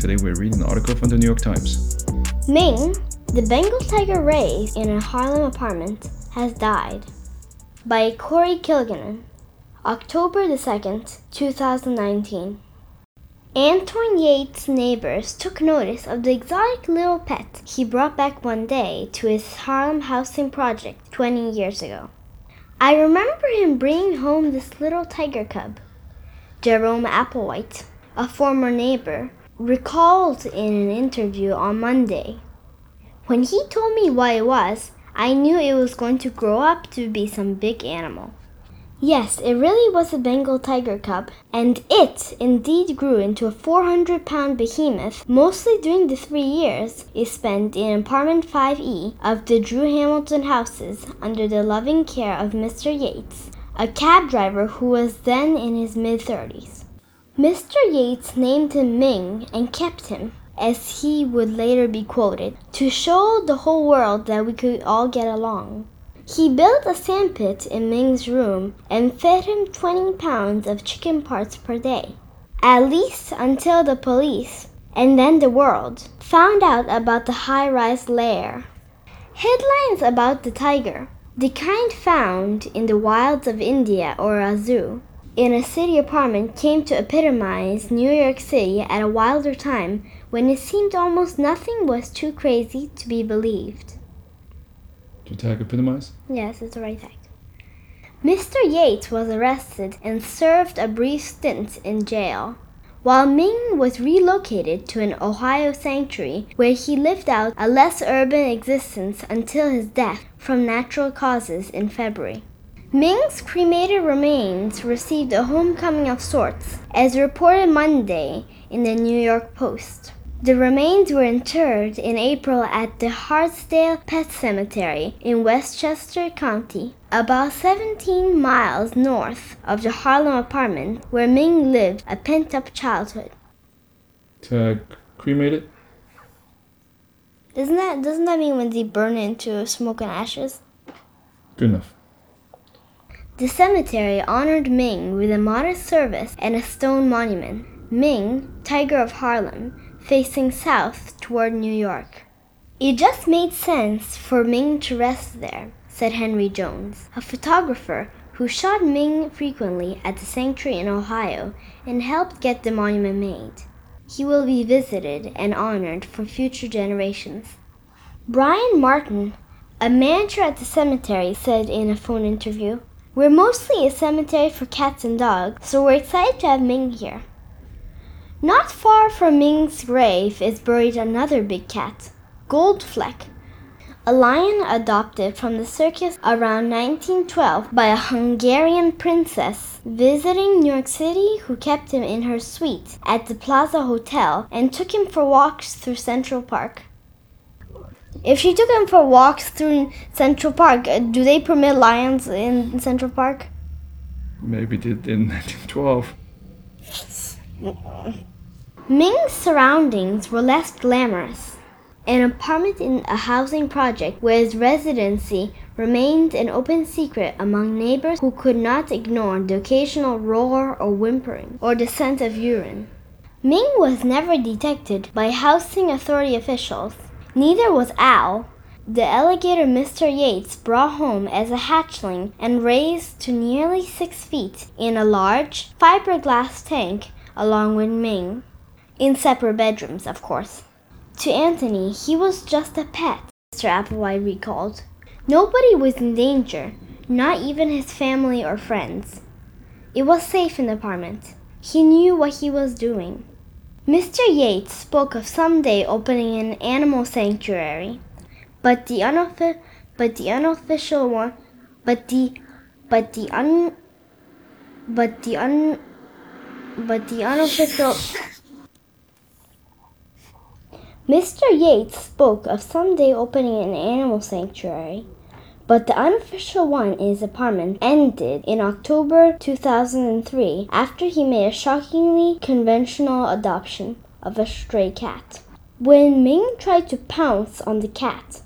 Today we're reading an article from the New York Times. Ming, the Bengal tiger raised in a Harlem apartment, has died. By Corey Kilgannon. October the 2nd, 2019. Antoine Yates' neighbors took notice of the exotic little pet he brought back one day to his Harlem housing project 20 years ago. I remember him bringing home this little tiger cub. Jerome Applewhite, a former neighbor, recalled in an interview on Monday. When he told me what it was, I knew it was going to grow up to be some big animal. Yes, it really was a Bengal tiger cub, and it indeed grew into a 400 pound behemoth, mostly during the three years it spent in apartment 5E of the Drew Hamilton houses under the loving care of Mr. Yates, a cab driver who was then in his mid 30s. Mr. Yates named him Ming and kept him, as he would later be quoted, to show the whole world that we could all get along. He built a sandpit in Ming's room and fed him 20 pounds of chicken parts per day. At least until the police, and then the world, found out about the high rise lair. Headlines about the tiger, the kind found in the wilds of India or a zoo, in a city apartment came to epitomize New York City at a wilder time when it seemed almost nothing was too crazy to be believed. To tag epitomize? Yes, it's the right tag. Mr. Yates was arrested and served a brief stint in jail, while Ming was relocated to an Ohio sanctuary where he lived out a less urban existence until his death from natural causes in February. Ming's cremated remains received a homecoming of sorts, as reported Monday in the New York Post. The remains were interred in April at the Hartsdale Pet Cemetery in Westchester County, about 17 miles north of the Harlem apartment where Ming lived a pent up childhood. Tag cremated? Doesn't that doesn't that mean when they burn it into smoke and ashes? Good enough. The cemetery honored Ming with a modest service and a stone monument. Ming, Tiger of Harlem, facing south toward New York. It just made sense for Ming to rest there, said Henry Jones, a photographer who shot Ming frequently at the sanctuary in Ohio and helped get the monument made. He will be visited and honored for future generations. Brian Martin, a manager at the cemetery, said in a phone interview, We're mostly a cemetery for cats and dogs, so we're excited to have Ming here. Not far from Ming's grave is buried another big cat, Goldfleck, a lion adopted from the circus around 1912 by a Hungarian princess visiting New York City who kept him in her suite at the Plaza Hotel and took him for walks through Central Park. If she took him for walks through Central Park, uh, do they permit lions in Central Park? Maybe did in 1912. Ming's surroundings were less glamorous. An apartment in a housing project where his residency remained an open secret among neighbors who could not ignore the occasional roar or whimpering or the scent of urine. Ming was never detected by housing authority officials. Neither was Al, the alligator Mr. Yates brought home as a hatchling and raised to nearly six feet in a large fiberglass tank along with Ming. In separate bedrooms, of course. To Anthony, he was just a pet, Mr. Applewhite recalled. Nobody was in danger, not even his family or friends. It was safe in the apartment. He knew what he was doing. Mr. Yates spoke of someday opening an animal sanctuary, but the unoffi- but the unofficial one, but the but the un but the un but the unofficial Mr. Yates spoke of someday opening an animal sanctuary, but the unofficial one in his apartment ended in October 2003 after he made a shockingly conventional adoption of a stray cat. When Ming tried to pounce on the cat,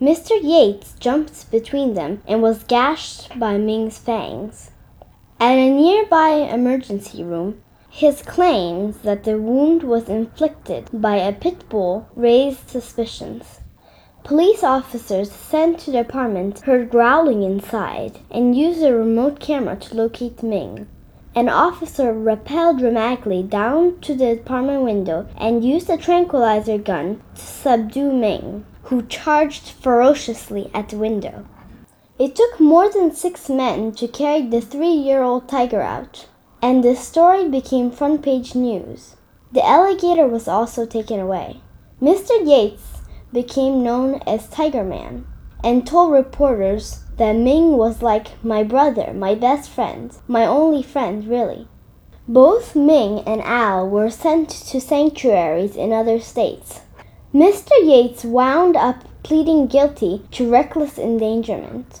Mr. Yates jumped between them and was gashed by Ming's fangs. At a nearby emergency room, His claims that the wound was inflicted by a pit bull raised suspicions. Police officers sent to the apartment heard growling inside and used a remote camera to locate Ming. An officer rappelled dramatically down to the apartment window and used a tranquilizer gun to subdue Ming, who charged ferociously at the window. It took more than six men to carry the three year old tiger out, and the story became front page news. The alligator was also taken away. Mr. Yates became known as Tiger Man and told reporters that Ming was like my brother, my best friend, my only friend, really. Both Ming and Al were sent to sanctuaries in other states. Mr. Yates wound up pleading guilty to reckless endangerment.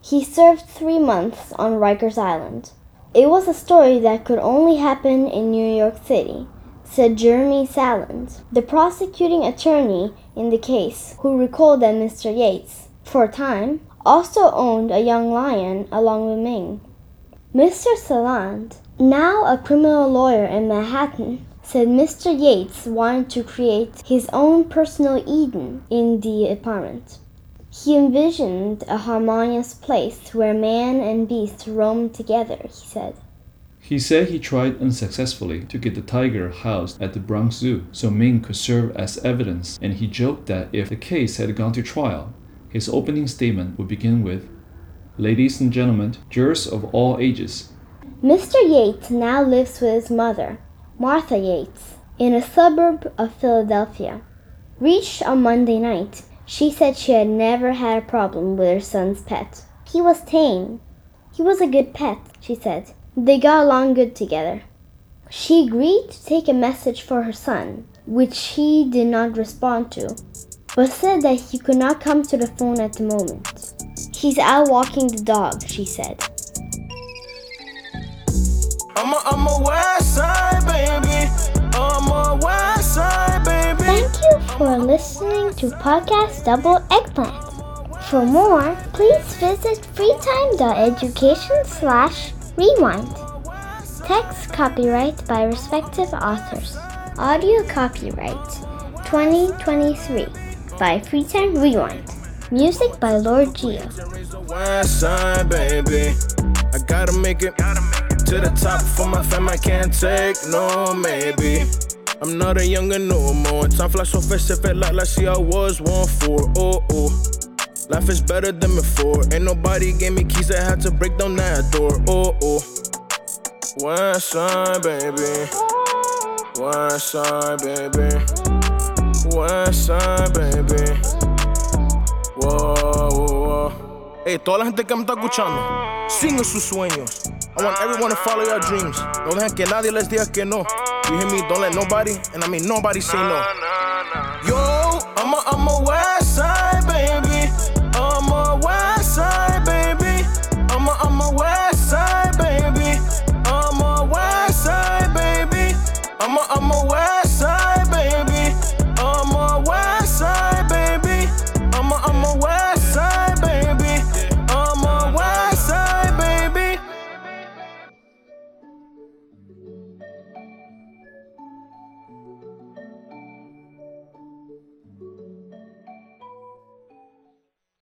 He served three months on Rikers Island. It was a story that could only happen in New York City, said Jeremy Saland, the prosecuting attorney in the case, who recalled that Mr. Yates, for a time, also owned a young lion along with Ming. Mr. Saland, now a criminal lawyer in Manhattan, said Mr. Yates wanted to create his own personal Eden in the apartment. He envisioned a harmonious place where man and beast roamed together, he said. He said he tried unsuccessfully to get the tiger housed at the Bronx Zoo so Ming could serve as evidence, and he joked that if the case had gone to trial, his opening statement would begin with Ladies and gentlemen, jurors of all ages. Mr. Yates now lives with his mother, Martha Yates, in a suburb of Philadelphia. Reached on Monday night, she said she had never had a problem with her son's pet. He was tame. He was a good pet, she said. They got along good together. She agreed to take a message for her son, which he did not respond to, but said that he could not come to the phone at the moment. He's out walking the dog, she said. I'm a, I'm a west side baby. I'm a west side baby. Thank you for listening to Podcast Double Eggplant. For more, please visit freetime.education slash rewind. Text copyright by respective authors. Audio copyright 2023 by Freetime Rewind. Music by Lord Geo. I gotta make it to the top for my fam. I can't take no maybe. I'm not a younger no more. Time flies so fast, it like year I was one for. Oh oh. Life is better than before. Ain't nobody gave me keys, I had to break down that door. Oh oh. West side baby. West side baby. West side baby. Whoa, whoa, whoa. Hey, toda la gente que me está escuchando, sigan sus sueños. I want everyone to follow your dreams. No dejen que nadie les diga que no. You hear me? Don't let nobody, and I mean nobody say no.